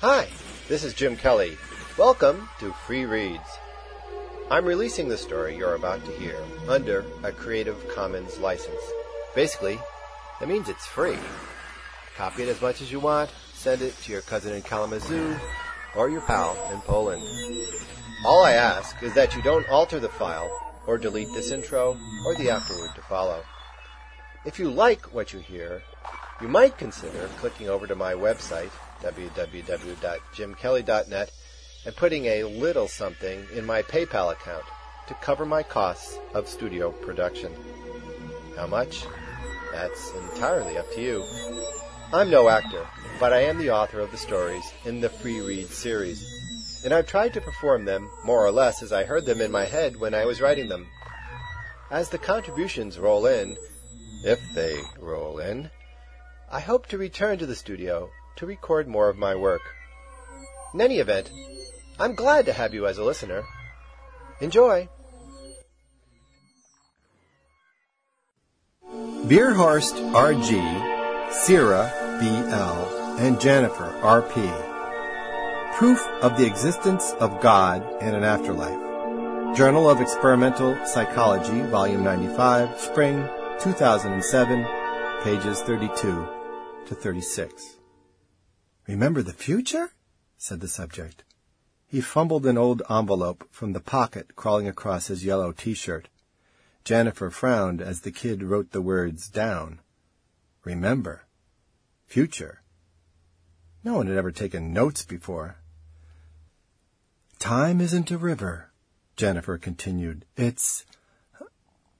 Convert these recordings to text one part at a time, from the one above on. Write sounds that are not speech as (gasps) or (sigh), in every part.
Hi, this is Jim Kelly. Welcome to Free Reads. I'm releasing the story you're about to hear under a Creative Commons license. Basically, that means it's free. Copy it as much as you want, send it to your cousin in Kalamazoo or your pal in Poland. All I ask is that you don't alter the file or delete this intro or the afterword to follow. If you like what you hear, you might consider clicking over to my website, www.jimkelly.net, and putting a little something in my PayPal account to cover my costs of studio production. How much? That's entirely up to you. I'm no actor, but I am the author of the stories in the Free Read series, and I've tried to perform them more or less as I heard them in my head when I was writing them. As the contributions roll in, if they roll in, I hope to return to the studio to record more of my work. In any event, I'm glad to have you as a listener. Enjoy! Beerhorst R.G., Sierra B.L., and Jennifer R.P. Proof of the Existence of God and an Afterlife. Journal of Experimental Psychology, Volume 95, Spring 2007, pages 32 to 36. Remember the future? said the subject. He fumbled an old envelope from the pocket crawling across his yellow t-shirt. Jennifer frowned as the kid wrote the words down. Remember. Future. No one had ever taken notes before. Time isn't a river, Jennifer continued. It's...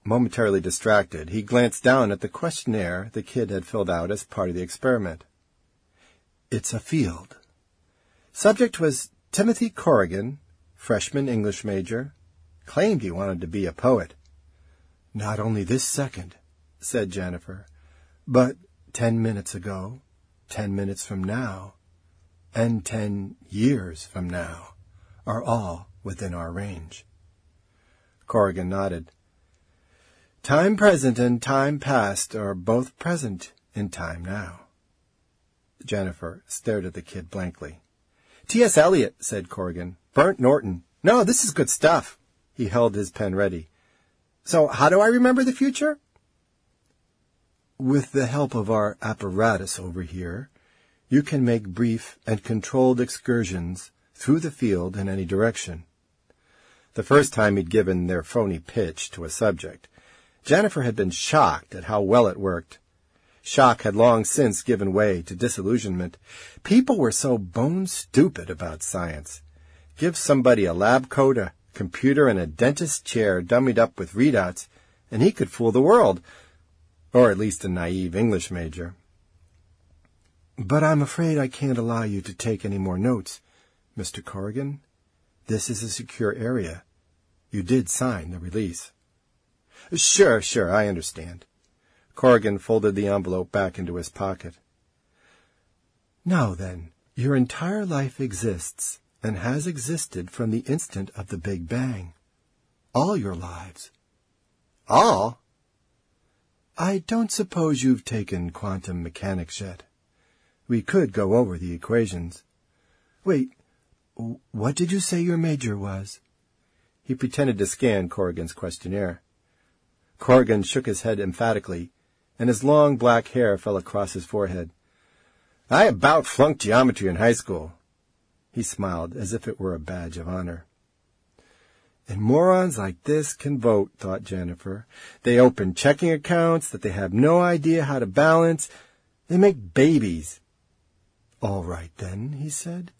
Momentarily distracted, he glanced down at the questionnaire the kid had filled out as part of the experiment. It's a field. Subject was Timothy Corrigan, freshman English major, claimed he wanted to be a poet. Not only this second, said Jennifer, but ten minutes ago, ten minutes from now, and ten years from now are all within our range. Corrigan nodded. Time present and time past are both present in time now. Jennifer stared at the kid blankly. T.S. Eliot, said Corrigan. Burnt Norton. No, this is good stuff. He held his pen ready. So how do I remember the future? With the help of our apparatus over here, you can make brief and controlled excursions through the field in any direction. The first time he'd given their phony pitch to a subject, Jennifer had been shocked at how well it worked. Shock had long since given way to disillusionment. People were so bone stupid about science. Give somebody a lab coat, a computer, and a dentist chair dummied up with readouts, and he could fool the world, or at least a naive English major. But I'm afraid I can't allow you to take any more notes, Mr. Corrigan. This is a secure area. You did sign the release. Sure, sure, I understand. Corrigan folded the envelope back into his pocket. Now then, your entire life exists and has existed from the instant of the Big Bang. All your lives. All? I don't suppose you've taken quantum mechanics yet. We could go over the equations. Wait, what did you say your major was? He pretended to scan Corrigan's questionnaire. Corrigan shook his head emphatically, and his long black hair fell across his forehead. I about flunked geometry in high school. He smiled as if it were a badge of honor. And morons like this can vote, thought Jennifer. They open checking accounts that they have no idea how to balance. They make babies. All right, then, he said.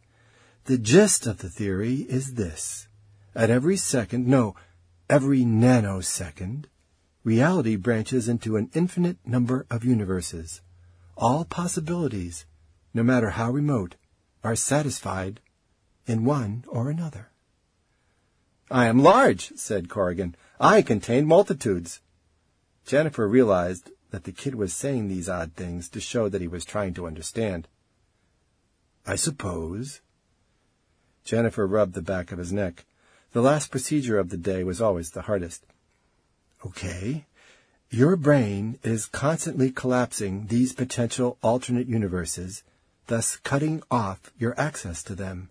The gist of the theory is this. At every second, no, every nanosecond, reality branches into an infinite number of universes. All possibilities, no matter how remote, are satisfied in one or another. I am large, said Corrigan. I contain multitudes. Jennifer realized that the kid was saying these odd things to show that he was trying to understand. I suppose. Jennifer rubbed the back of his neck. The last procedure of the day was always the hardest. Okay. Your brain is constantly collapsing these potential alternate universes thus cutting off your access to them.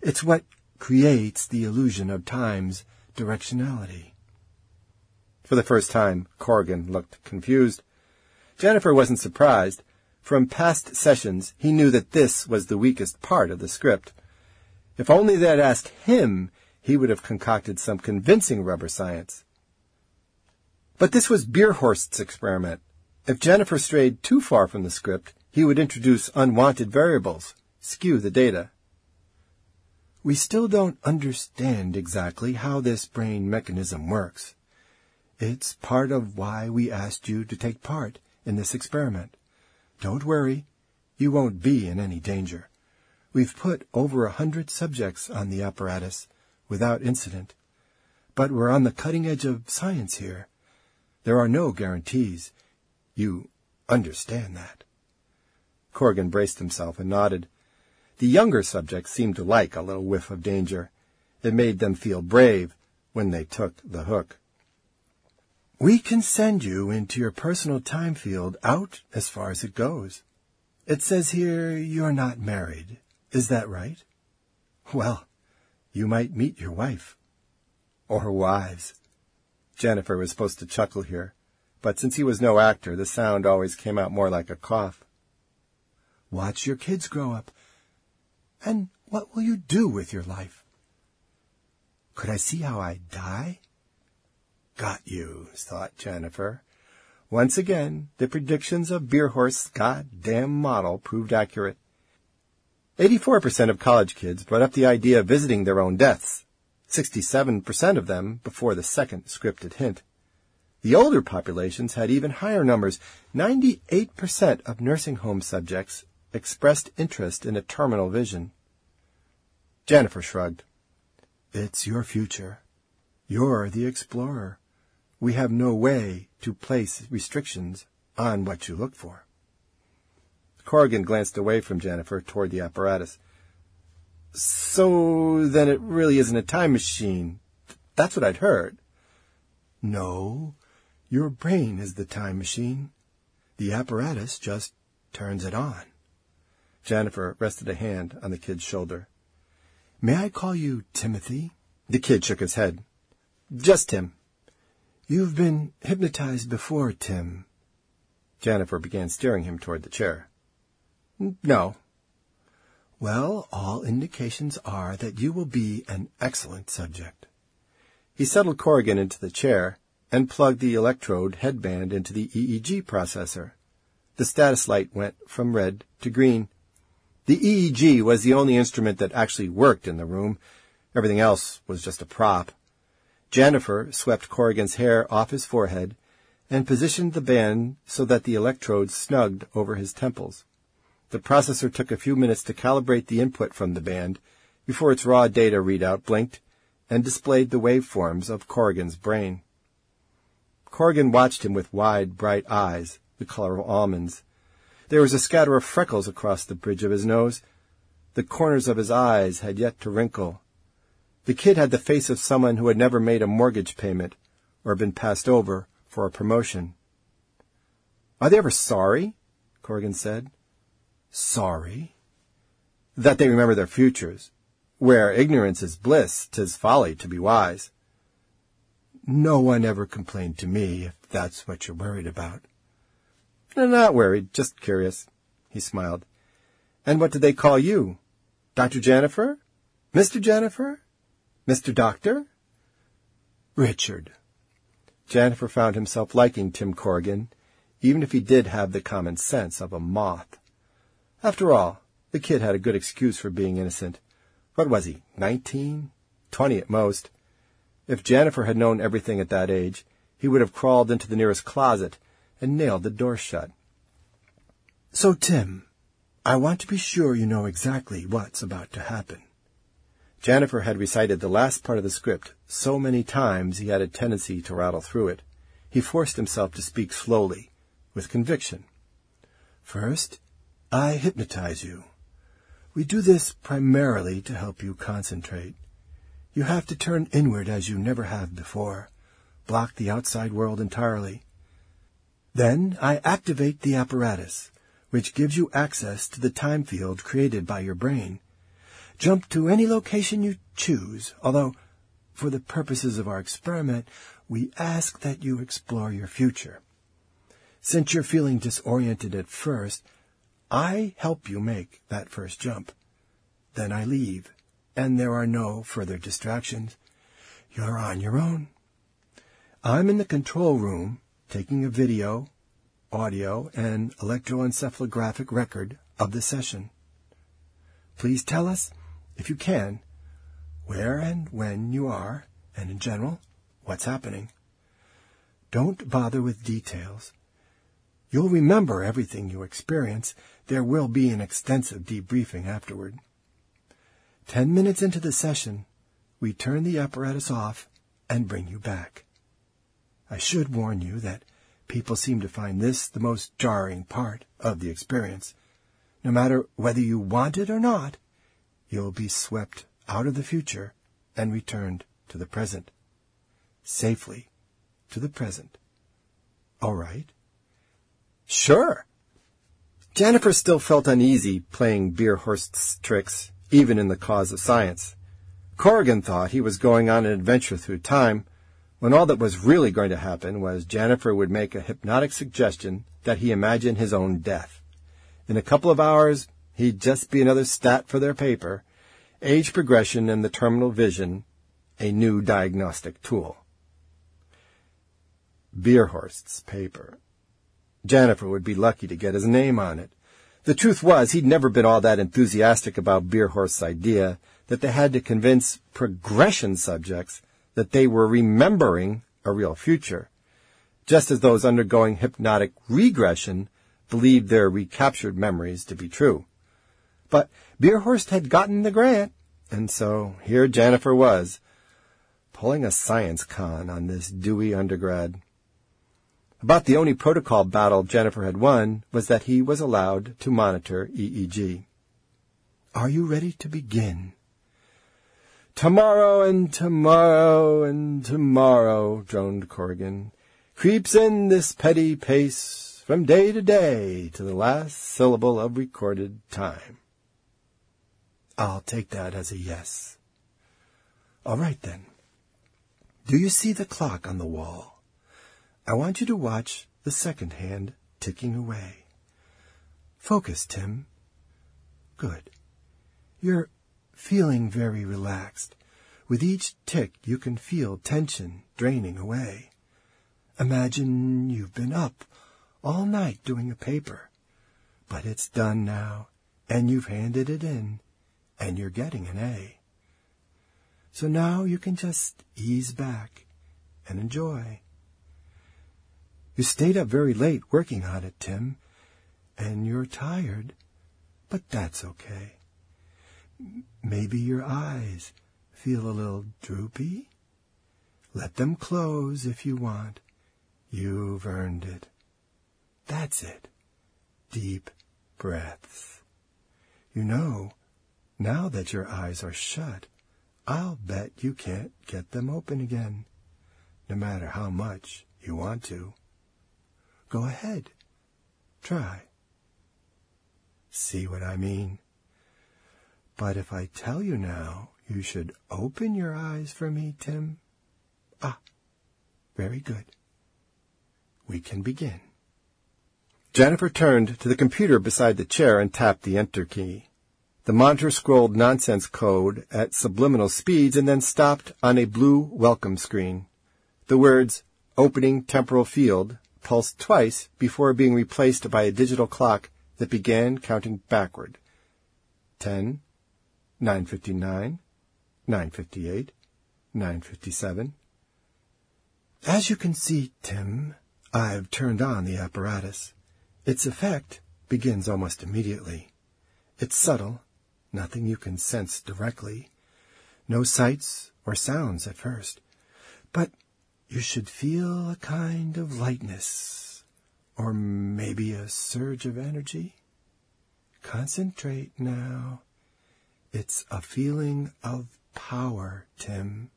It's what creates the illusion of time's directionality. For the first time, Corrigan looked confused. Jennifer wasn't surprised. From past sessions, he knew that this was the weakest part of the script. If only they'd asked him, he would have concocted some convincing rubber science. But this was Bierhorst's experiment. If Jennifer strayed too far from the script, he would introduce unwanted variables, skew the data. We still don't understand exactly how this brain mechanism works. It's part of why we asked you to take part in this experiment. Don't worry, you won't be in any danger. We've put over a hundred subjects on the apparatus without incident. But we're on the cutting edge of science here. There are no guarantees. You understand that. Corrigan braced himself and nodded. The younger subjects seemed to like a little whiff of danger. It made them feel brave when they took the hook. We can send you into your personal time field out as far as it goes. It says here you're not married. Is that right? Well, you might meet your wife. Or wives. Jennifer was supposed to chuckle here, but since he was no actor, the sound always came out more like a cough. Watch your kids grow up. And what will you do with your life? Could I see how I die? Got you, thought Jennifer. Once again, the predictions of Bierhorst's goddamn model proved accurate. 84% of college kids brought up the idea of visiting their own deaths, 67% of them before the second scripted hint. The older populations had even higher numbers. 98% of nursing home subjects expressed interest in a terminal vision. Jennifer shrugged. It's your future. You're the explorer we have no way to place restrictions on what you look for. Corrigan glanced away from Jennifer toward the apparatus. So then it really isn't a time machine. That's what I'd heard. No, your brain is the time machine. The apparatus just turns it on. Jennifer rested a hand on the kid's shoulder. May I call you Timothy? The kid shook his head. Just Tim. You've been hypnotized before, Tim. Jennifer began steering him toward the chair. No. Well, all indications are that you will be an excellent subject. He settled Corrigan into the chair and plugged the electrode headband into the EEG processor. The status light went from red to green. The EEG was the only instrument that actually worked in the room. Everything else was just a prop. Jennifer swept Corrigan's hair off his forehead and positioned the band so that the electrodes snugged over his temples. The processor took a few minutes to calibrate the input from the band before its raw data readout blinked and displayed the waveforms of Corrigan's brain. Corrigan watched him with wide, bright eyes, the color of almonds. There was a scatter of freckles across the bridge of his nose. The corners of his eyes had yet to wrinkle, the kid had the face of someone who had never made a mortgage payment or been passed over for a promotion. Are they ever sorry? Corrigan said. Sorry? That they remember their futures. Where ignorance is bliss, 'tis folly to be wise. No one ever complained to me, if that's what you're worried about. I'm not worried, just curious. He smiled. And what did they call you? Dr. Jennifer? Mr. Jennifer? Mr. Doctor? Richard. Jennifer found himself liking Tim Corrigan, even if he did have the common sense of a moth. After all, the kid had a good excuse for being innocent. What was he, nineteen? Twenty at most. If Jennifer had known everything at that age, he would have crawled into the nearest closet and nailed the door shut. So, Tim, I want to be sure you know exactly what's about to happen. Jennifer had recited the last part of the script so many times he had a tendency to rattle through it. He forced himself to speak slowly, with conviction. First, I hypnotize you. We do this primarily to help you concentrate. You have to turn inward as you never have before, block the outside world entirely. Then I activate the apparatus, which gives you access to the time field created by your brain. Jump to any location you choose, although, for the purposes of our experiment, we ask that you explore your future. Since you're feeling disoriented at first, I help you make that first jump. Then I leave, and there are no further distractions. You're on your own. I'm in the control room taking a video, audio, and electroencephalographic record of the session. Please tell us, if you can, where and when you are, and in general, what's happening. Don't bother with details. You'll remember everything you experience. There will be an extensive debriefing afterward. Ten minutes into the session, we turn the apparatus off and bring you back. I should warn you that people seem to find this the most jarring part of the experience. No matter whether you want it or not, you'll be swept out of the future and returned to the present. Safely to the present. All right? Sure. Jennifer still felt uneasy playing Beerhorst's tricks even in the cause of science. Corrigan thought he was going on an adventure through time, when all that was really going to happen was Jennifer would make a hypnotic suggestion that he imagine his own death. In a couple of hours, he'd just be another stat for their paper, age progression and the terminal vision, a new diagnostic tool. Beerhorst's paper. Jennifer would be lucky to get his name on it. The truth was, he'd never been all that enthusiastic about Beerhorst's idea that they had to convince progression subjects that they were remembering a real future, just as those undergoing hypnotic regression believed their recaptured memories to be true. But Beerhorst had gotten the grant, and so here Jennifer was, pulling a science con on this dewy undergrad. About the only protocol battle Jennifer had won was that he was allowed to monitor EEG. Are you ready to begin? Tomorrow and tomorrow and tomorrow, droned Corrigan, creeps in this petty pace from day to day to the last syllable of recorded time. I'll take that as a yes. All right then. Do you see the clock on the wall? I want you to watch the second hand ticking away. Focus, Tim. Good. You're feeling very relaxed. With each tick, you can feel tension draining away. Imagine you've been up all night doing a paper, but it's done now, and you've handed it in, and you're getting an A. So now you can just ease back and enjoy. You stayed up very late working on it, Tim, and you're tired, but that's okay. Maybe your eyes feel a little droopy. Let them close if you want. You've earned it. That's it. Deep breaths. You know, now that your eyes are shut, I'll bet you can't get them open again, no matter how much you want to. Go ahead. Try. See what I mean? But if I tell you now, you should open your eyes for me, Tim. Ah, very good. We can begin. Jennifer turned to the computer beside the chair and tapped the enter key. The monitor scrolled nonsense code at subliminal speeds and then stopped on a blue welcome screen. The words, opening temporal field, pulsed twice before being replaced by a digital clock that began counting backward. Ten, nine fifty-nine, nine fifty-eight, nine fifty-seven. As you can see, Tim, I've turned on the apparatus. Its effect begins almost immediately. It's subtle, nothing you can sense directly, no sights or sounds at first. But you should feel a kind of lightness, or maybe a surge of energy. Concentrate now. It's a feeling of power, Tim.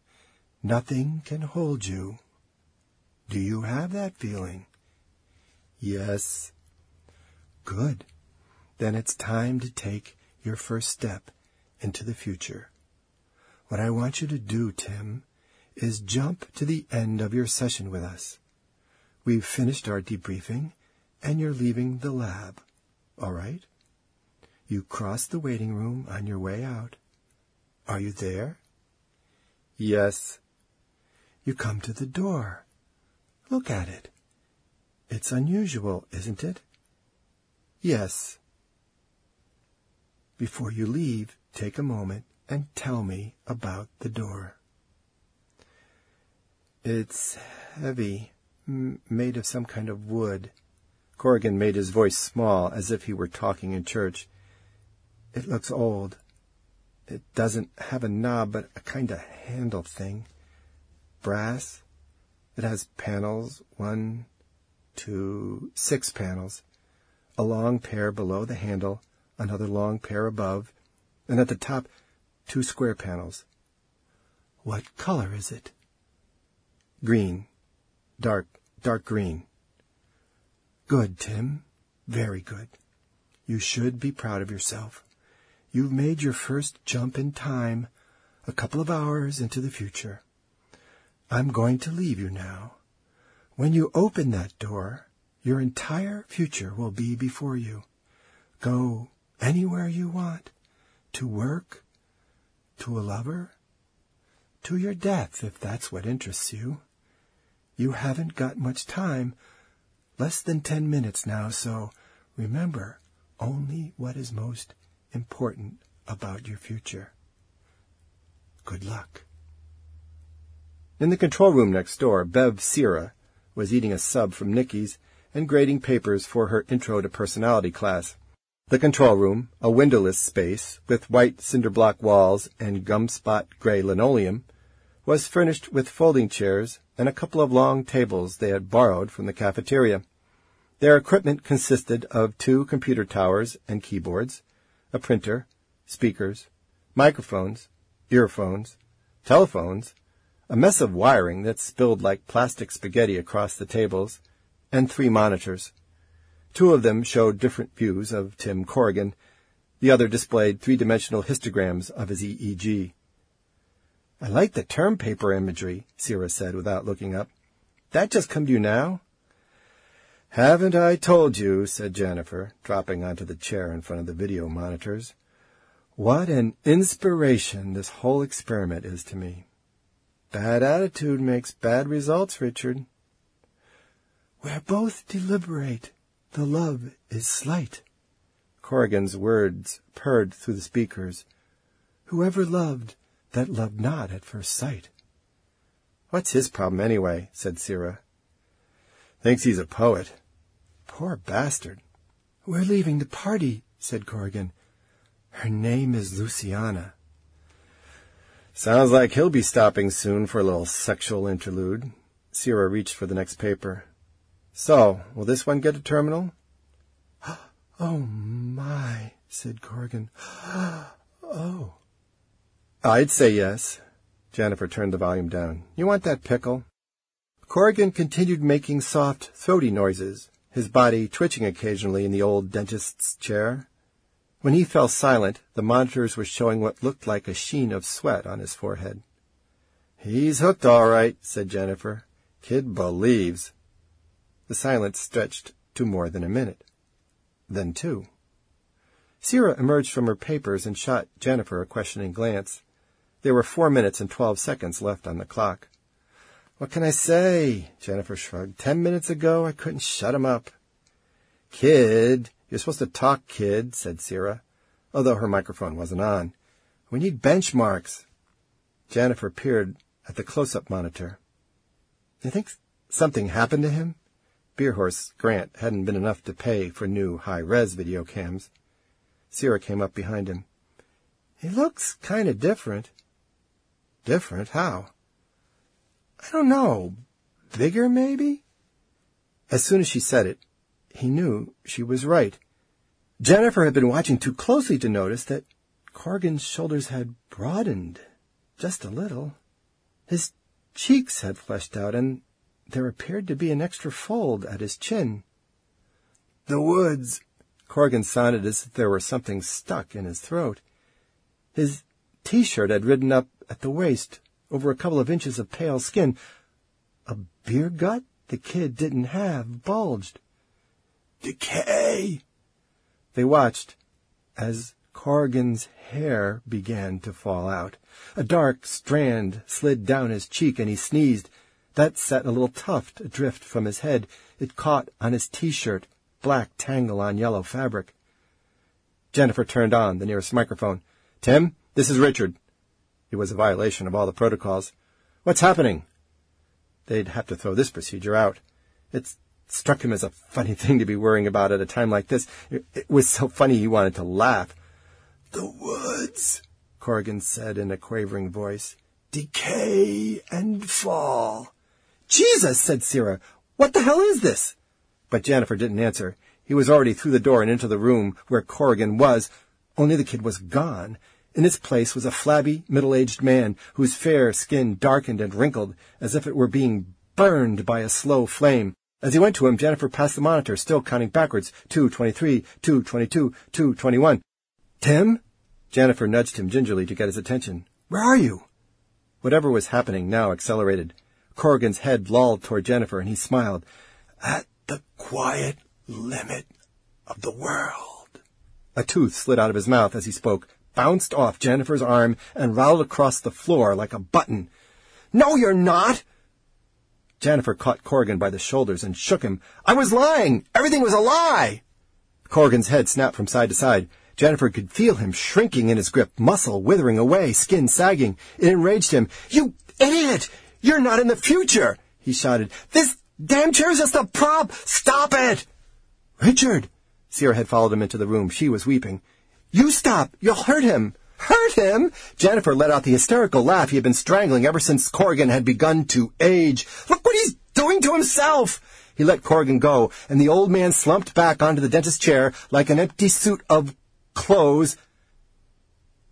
Nothing can hold you. Do you have that feeling? Yes. Good. then it's time to take your first step into the future. What I want you to do, Tim, is jump to the end of your session with us. We've finished our debriefing, and you're leaving the lab. All right? You cross the waiting room on your way out. Are you there? Yes. You come to the door. Look at it. It's unusual, isn't it? Yes. Before you leave, take a moment and tell me about the door. It's heavy, m- made of some kind of wood. Corrigan made his voice small, as if he were talking in church. It looks old. It doesn't have a knob, but a kind of handle thing. Brass. It has panels, one, two, six panels. A long pair below the handle, another long pair above, and at the top, two square panels. What color is it? Green. Dark, dark green. Good, Tim. Very good. You should be proud of yourself. You've made your first jump in time, a couple of hours into the future. I'm going to leave you now. When you open that door, your entire future will be before you. Go anywhere you want. To work, to a lover, to your death, if that's what interests you. You haven't got much time, less than ten minutes now, so remember only what is most important about your future. Good luck. In the control room next door, Bev Sierra was eating a sub from Nikki's and grading papers for her Intro to Personality class. The control room, a windowless space with white cinder block walls and gumspot gray linoleum, was furnished with folding chairs and a couple of long tables they had borrowed from the cafeteria. Their equipment consisted of two computer towers and keyboards, a printer, speakers, microphones, earphones, telephones, a mess of wiring that spilled like plastic spaghetti across the tables, and three monitors. Two of them showed different views of Tim Corrigan. The other displayed three-dimensional histograms of his EEG. I like the term paper imagery, Sierra said without looking up. That just come to you now? Haven't I told you, said Jennifer, dropping onto the chair in front of the video monitors. What an inspiration this whole experiment is to me. Bad attitude makes bad results, Richard. We're both deliberate. The love is slight. Corrigan's words purred through the speakers. Whoever loved that loved not at first sight. What's his problem anyway? said Sierra. Thinks he's a poet. Poor bastard. We're leaving the party, said Corrigan. Her name is Luciana. Sounds like he'll be stopping soon for a little sexual interlude. Sierra reached for the next paper. So, will this one get a terminal? (gasps) Oh, my, said Corrigan. (gasps) Oh. I'd say yes. Jennifer turned the volume down. You want that pickle? Corrigan continued making soft, throaty noises, his body twitching occasionally in the old dentist's chair. When he fell silent, the monitors were showing what looked like a sheen of sweat on his forehead. He's hooked all right, said Jennifer. Kid believes. The silence stretched to more than a minute. Then two. Sierra emerged from her papers and shot Jennifer a questioning glance. There were four minutes and twelve seconds left on the clock. What can I say? Jennifer shrugged. Ten minutes ago, I couldn't shut him up. Kid, you're supposed to talk, kid, said Sierra, although her microphone wasn't on. We need benchmarks. Jennifer peered at the close-up monitor. You think something happened to him? Beerhorst's Grant hadn't been enough to pay for new high-res video cams. Sierra came up behind him. He looks kind of different. Different? How? I don't know. Bigger, maybe? As soon as she said it, he knew she was right. Jennifer had been watching too closely to notice that Corrigan's shoulders had broadened just a little. His cheeks had fleshed out, and there appeared to be an extra fold at his chin. The woods, Corrigan sounded as if there were something stuck in his throat. His T-shirt had ridden up at the waist over a couple of inches of pale skin. A beer gut the kid didn't have bulged. Decay! They watched as Corrigan's hair began to fall out. A dark strand slid down his cheek and he sneezed. That set a little tuft adrift from his head. It caught on his T-shirt, black tangle on yellow fabric. Jennifer turned on the nearest microphone. Tim, this is Richard. It was a violation of all the protocols. What's happening? They'd have to throw this procedure out. It struck him as a funny (laughs) thing to be worrying about at a time like this. It was so funny he wanted to laugh. The woods, Corrigan said in a quavering voice. Decay and fall. Jesus, said Sierra. What the hell is this? But Jennifer didn't answer. He was already through the door and into the room where Corrigan was, only the kid was gone. In his place was a flabby, middle-aged man whose fair skin darkened and wrinkled as if it were being burned by a slow flame. As he went to him, Jennifer passed the monitor, still counting backwards. Two twenty-three, two twenty-two, two twenty-one. Tim? Jennifer nudged him gingerly to get his attention. Where are you? Whatever was happening now accelerated. Corrigan's head lolled toward Jennifer, and he smiled. At the quiet limit of the world. A tooth slid out of his mouth as he spoke bounced off Jennifer's arm and rattled across the floor like a button. No, you're not! Jennifer caught Corrigan by the shoulders and shook him. I was lying! Everything was a lie! Corrigan's head snapped from side to side. Jennifer could feel him shrinking in his grip, muscle withering away, skin sagging. It enraged him. You idiot! You're not in the future! He shouted. This damn chair's just a prop! Stop it! Richard! Sierra had followed him into the room. She was weeping. You stop! You'll hurt him! Hurt him? Jennifer let out the hysterical laugh he had been strangling ever since Corrigan had begun to age. Look what he's doing to himself! He let Corrigan go, and the old man slumped back onto the dentist's chair like an empty suit of clothes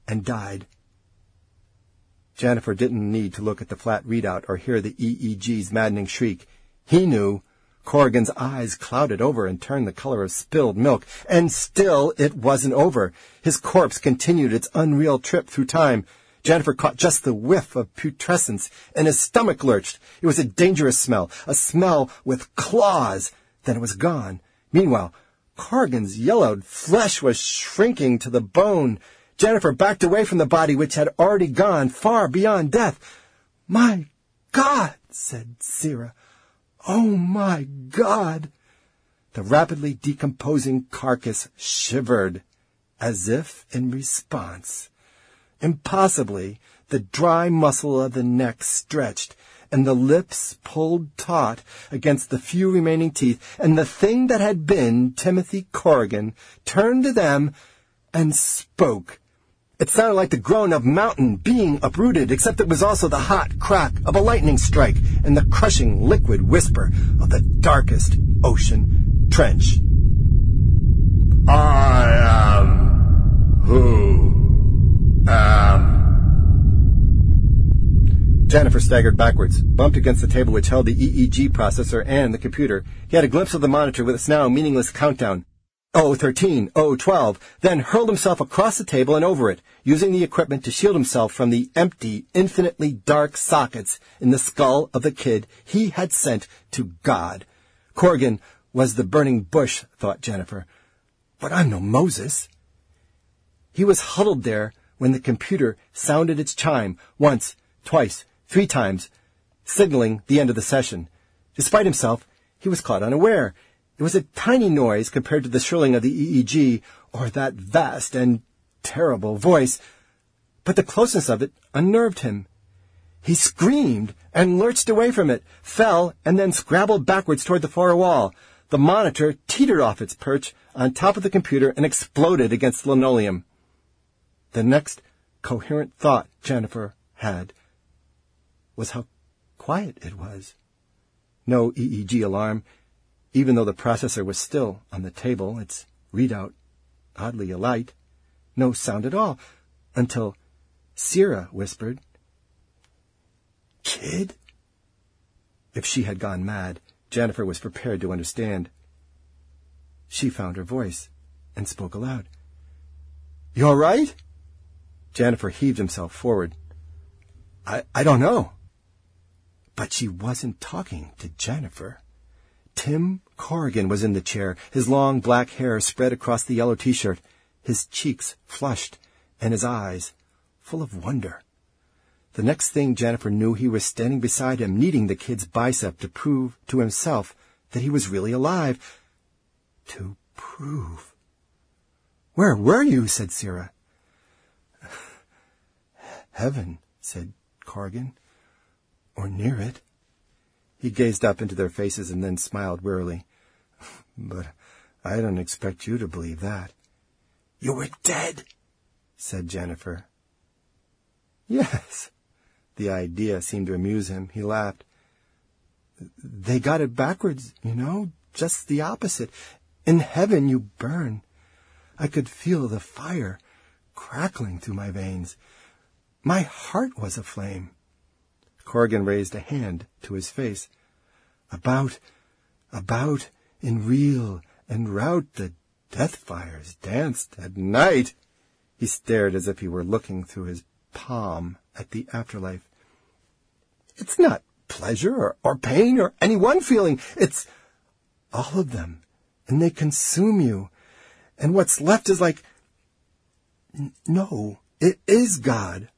and died. Jennifer didn't need to look at the flat readout or hear the EEG's maddening shriek. He knew Corrigan's eyes clouded over and turned the color of spilled milk, and still it wasn't over. His corpse continued its unreal trip through time. Jennifer caught just the whiff of putrescence, and his stomach lurched. It was a dangerous smell, a smell with claws. Then it was gone. Meanwhile, Corrigan's yellowed flesh was shrinking to the bone. Jennifer backed away from the body which had already gone far beyond death. My God, said Sierra. Oh my God! The rapidly decomposing carcass shivered, as if in response. Impossibly, the dry muscle of the neck stretched, and the lips pulled taut against the few remaining teeth, and the thing that had been Timothy Corrigan turned to them and spoke it sounded like the groan of mountain being uprooted, except it was also the hot crack of a lightning strike and the crushing liquid whisper of the darkest ocean trench. I am who am. Jennifer staggered backwards, bumped against the table which held the EEG processor and the computer. He had a glimpse of the monitor with its now meaningless countdown. 013, 012, then hurled himself across the table and over it, using the equipment to shield himself from the empty, infinitely dark sockets in the skull of the kid he had sent to God. Corrigan was the burning bush, thought Jennifer. But I'm no Moses. He was huddled there when the computer sounded its chime once, twice, three times, signaling the end of the session. Despite himself, he was caught unaware. It was a tiny noise compared to the shrilling of the EEG or that vast and terrible voice, but the closeness of it unnerved him. He screamed and lurched away from it, fell, and then scrabbled backwards toward the far wall. The monitor teetered off its perch on top of the computer and exploded against the linoleum. The next coherent thought Jennifer had was how quiet it was. No EEG alarm, even though the processor was still on the table, its readout oddly alight. No sound at all, until Sierra whispered, Kid? If she had gone mad, Jennifer was prepared to understand. She found her voice. and spoke aloud. You all right? Jennifer heaved himself forward. I, I don't know. But she wasn't talking to Jennifer. Tim Corrigan was in the chair, his long black hair spread across the yellow t-shirt, his cheeks flushed, and his eyes full of wonder. The next thing Jennifer knew, he was standing beside him, kneading the kid's bicep to prove to himself that he was really alive. To prove. Where were you? said Sierra. (sighs) Heaven, said Corrigan. Or near it. He gazed up into their faces and then smiled wearily. (laughs) But I don't expect you to believe that. You were dead, said Jennifer. Yes. The idea seemed to amuse him. He laughed. They got it backwards, you know, just the opposite. In heaven you burn. I could feel the fire crackling through my veins. My heart was aflame. Corrigan raised a hand to his face. About, about, in reel and rout the death fires danced at night. He stared as if he were looking through his palm at the afterlife. It's not pleasure or, or pain or any one feeling. It's all of them, and they consume you. And what's left is like, no, it is God.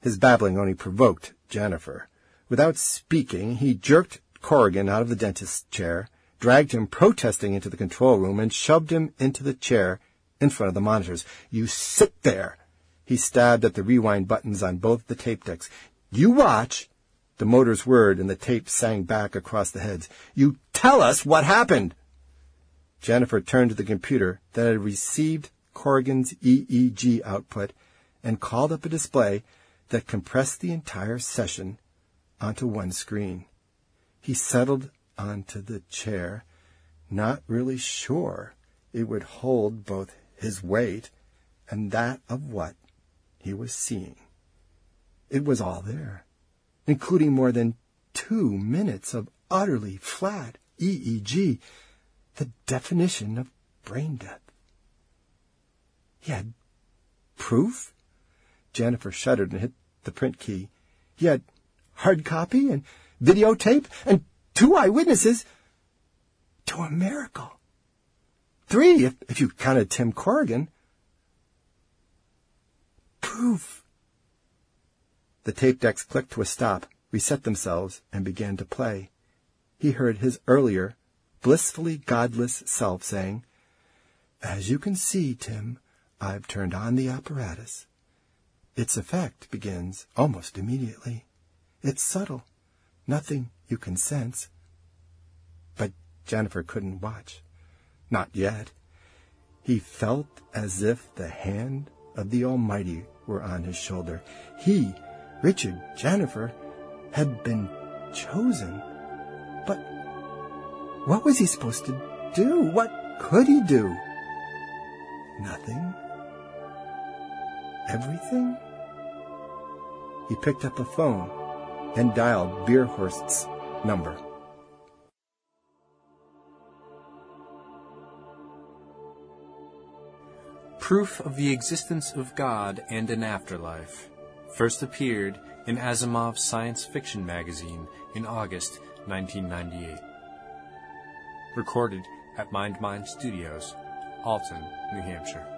His babbling only provoked Jennifer. Without speaking, he jerked Corrigan out of the dentist's chair, dragged him protesting into the control room, and shoved him into the chair in front of the monitors. You sit there! He stabbed at the rewind buttons on both the tape decks. You watch! The motors whirred and the tape sang back across the heads. You tell us what happened! Jennifer turned to the computer that had received Corrigan's EEG output and called up a display that compressed the entire session onto one screen. He settled onto the chair, not really sure it would hold both his weight and that of what he was seeing. It was all there, including more than two minutes of utterly flat EEG, the definition of brain death. He had proof? Jennifer shuddered and hit the print key. He had hard copy and videotape and two eyewitnesses to a miracle. Three, if, if you counted Tim Corrigan. Proof. The tape decks clicked to a stop, reset themselves, and began to play. He heard his earlier, blissfully godless self saying, As you can see, Tim, I've turned on the apparatus. Its effect begins almost immediately. It's subtle. Nothing you can sense. But Jennifer couldn't watch. Not yet. He felt as if the hand of the Almighty were on his shoulder. He, Richard Jennifer, had been chosen. But what was he supposed to do? What could he do? Nothing. Everything? He picked up a phone and dialed Beerhorst's number. Proof of the Existence of God and an Afterlife first appeared in Asimov's science fiction magazine in August 1998. Recorded at Mind Mind Studios, Alton, New Hampshire.